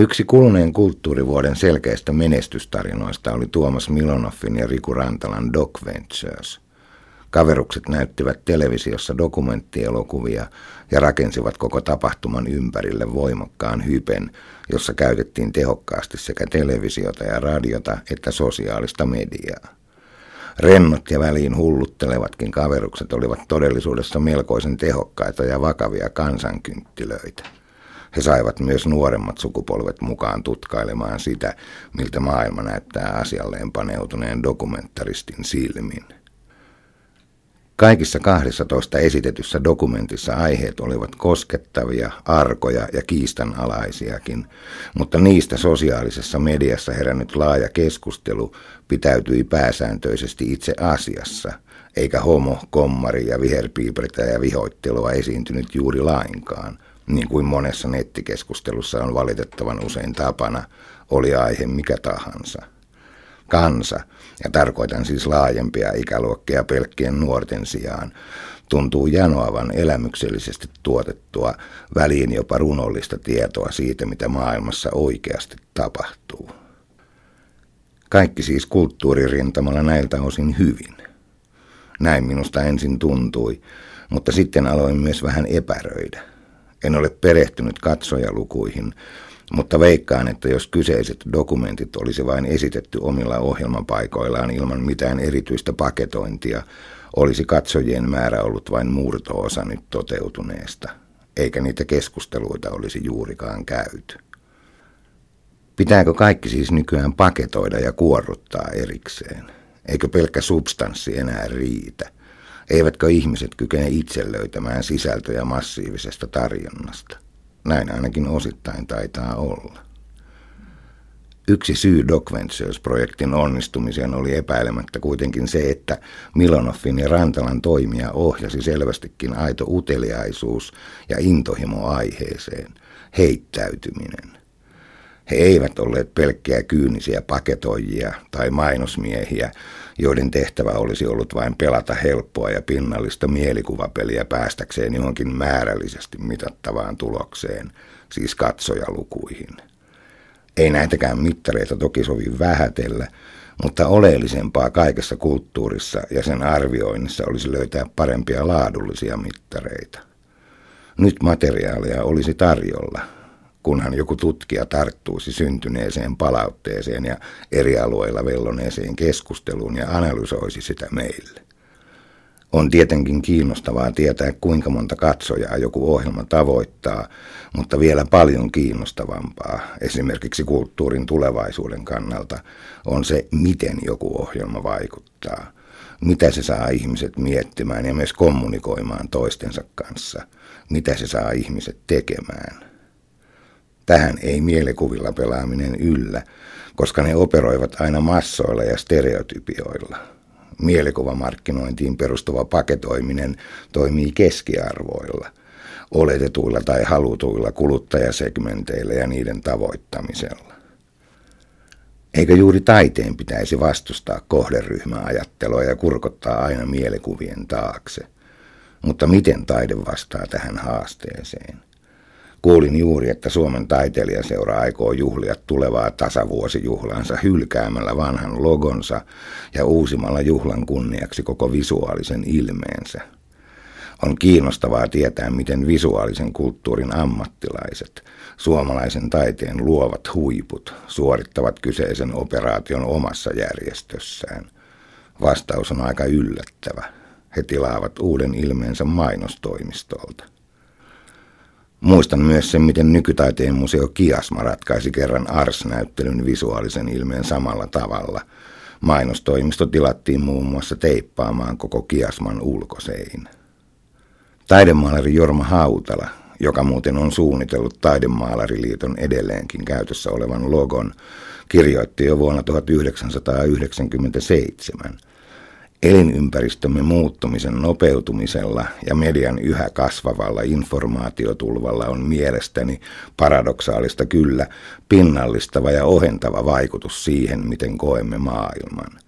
Yksi kuluneen kulttuurivuoden selkeistä menestystarinoista oli Tuomas Milonoffin ja Riku Rantalan Doc Ventures. Kaverukset näyttivät televisiossa dokumenttielokuvia ja rakensivat koko tapahtuman ympärille voimakkaan hypen, jossa käytettiin tehokkaasti sekä televisiota ja radiota että sosiaalista mediaa. Rennot ja väliin hulluttelevatkin kaverukset olivat todellisuudessa melkoisen tehokkaita ja vakavia kansankynttilöitä. He saivat myös nuoremmat sukupolvet mukaan tutkailemaan sitä, miltä maailma näyttää asialleen paneutuneen dokumentaristin silmin. Kaikissa 12 esitetyssä dokumentissa aiheet olivat koskettavia, arkoja ja kiistanalaisiakin, mutta niistä sosiaalisessa mediassa herännyt laaja keskustelu pitäytyi pääsääntöisesti itse asiassa, eikä homo, kommari ja viherpiipertä ja vihoittelua esiintynyt juuri lainkaan, niin kuin monessa nettikeskustelussa on valitettavan usein tapana, oli aihe mikä tahansa kansa, ja tarkoitan siis laajempia ikäluokkia pelkkien nuorten sijaan, tuntuu janoavan elämyksellisesti tuotettua, väliin jopa runollista tietoa siitä, mitä maailmassa oikeasti tapahtuu. Kaikki siis kulttuuririntamalla näiltä osin hyvin. Näin minusta ensin tuntui, mutta sitten aloin myös vähän epäröidä. En ole perehtynyt katsojalukuihin, mutta veikkaan, että jos kyseiset dokumentit olisi vain esitetty omilla ohjelmapaikoillaan ilman mitään erityistä paketointia, olisi katsojien määrä ollut vain murto-osa nyt toteutuneesta, eikä niitä keskusteluita olisi juurikaan käyty. Pitääkö kaikki siis nykyään paketoida ja kuorruttaa erikseen? Eikö pelkkä substanssi enää riitä? Eivätkö ihmiset kykene itse löytämään sisältöjä massiivisesta tarjonnasta? Näin ainakin osittain taitaa olla. Yksi syy Doc Ventures-projektin onnistumiseen oli epäilemättä kuitenkin se, että Milonoffin ja Rantalan toimia ohjasi selvästikin aito uteliaisuus ja intohimo aiheeseen, heittäytyminen. He eivät olleet pelkkiä kyynisiä paketoijia tai mainosmiehiä, joiden tehtävä olisi ollut vain pelata helppoa ja pinnallista mielikuvapeliä päästäkseen johonkin määrällisesti mitattavaan tulokseen, siis katsojalukuihin. Ei näitäkään mittareita toki sovi vähätellä, mutta oleellisempaa kaikessa kulttuurissa ja sen arvioinnissa olisi löytää parempia laadullisia mittareita. Nyt materiaalia olisi tarjolla, kunhan joku tutkija tarttuisi syntyneeseen palautteeseen ja eri alueilla velloneeseen keskusteluun ja analysoisi sitä meille. On tietenkin kiinnostavaa tietää, kuinka monta katsojaa joku ohjelma tavoittaa, mutta vielä paljon kiinnostavampaa, esimerkiksi kulttuurin tulevaisuuden kannalta, on se, miten joku ohjelma vaikuttaa. Mitä se saa ihmiset miettimään ja myös kommunikoimaan toistensa kanssa. Mitä se saa ihmiset tekemään. Tähän ei mielikuvilla pelaaminen yllä, koska ne operoivat aina massoilla ja stereotypioilla. Mielikuvamarkkinointiin perustuva paketoiminen toimii keskiarvoilla, oletetuilla tai halutuilla kuluttajasegmenteillä ja niiden tavoittamisella. Eikö juuri taiteen pitäisi vastustaa kohderyhmäajattelua ja kurkottaa aina mielikuvien taakse? Mutta miten taide vastaa tähän haasteeseen? Kuulin juuri, että Suomen taiteilijaseura aikoo juhlia tulevaa tasavuosijuhlansa hylkäämällä vanhan logonsa ja uusimalla juhlan kunniaksi koko visuaalisen ilmeensä. On kiinnostavaa tietää, miten visuaalisen kulttuurin ammattilaiset, suomalaisen taiteen luovat huiput, suorittavat kyseisen operaation omassa järjestössään. Vastaus on aika yllättävä. He tilaavat uuden ilmeensä mainostoimistolta. Muistan myös sen, miten nykytaiteen museo Kiasma ratkaisi kerran Ars-näyttelyn visuaalisen ilmeen samalla tavalla. Mainostoimisto tilattiin muun muassa teippaamaan koko Kiasman ulkosein. Taidemaalari Jorma Hautala, joka muuten on suunnitellut Taidemaalariliiton edelleenkin käytössä olevan logon, kirjoitti jo vuonna 1997 – Elinympäristömme muuttumisen nopeutumisella ja median yhä kasvavalla informaatiotulvalla on mielestäni paradoksaalista kyllä pinnallistava ja ohentava vaikutus siihen, miten koemme maailman.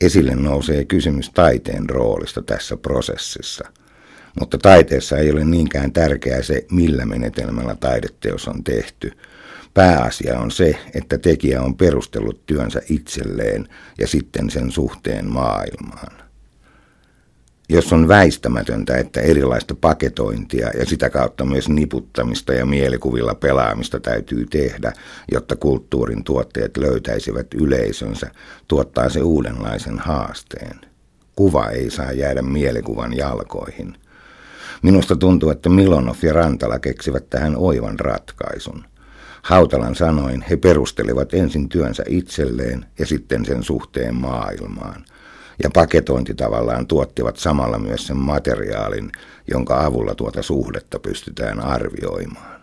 Esille nousee kysymys taiteen roolista tässä prosessissa. Mutta taiteessa ei ole niinkään tärkeää se, millä menetelmällä taideteos on tehty. Pääasia on se, että tekijä on perustellut työnsä itselleen ja sitten sen suhteen maailmaan. Jos on väistämätöntä, että erilaista paketointia ja sitä kautta myös niputtamista ja mielikuvilla pelaamista täytyy tehdä, jotta kulttuurin tuotteet löytäisivät yleisönsä, tuottaa se uudenlaisen haasteen. Kuva ei saa jäädä mielikuvan jalkoihin. Minusta tuntuu, että Milonov ja Rantala keksivät tähän oivan ratkaisun. Hautalan sanoin he perustelivat ensin työnsä itselleen ja sitten sen suhteen maailmaan ja paketointi tavallaan tuottivat samalla myös sen materiaalin, jonka avulla tuota suhdetta pystytään arvioimaan.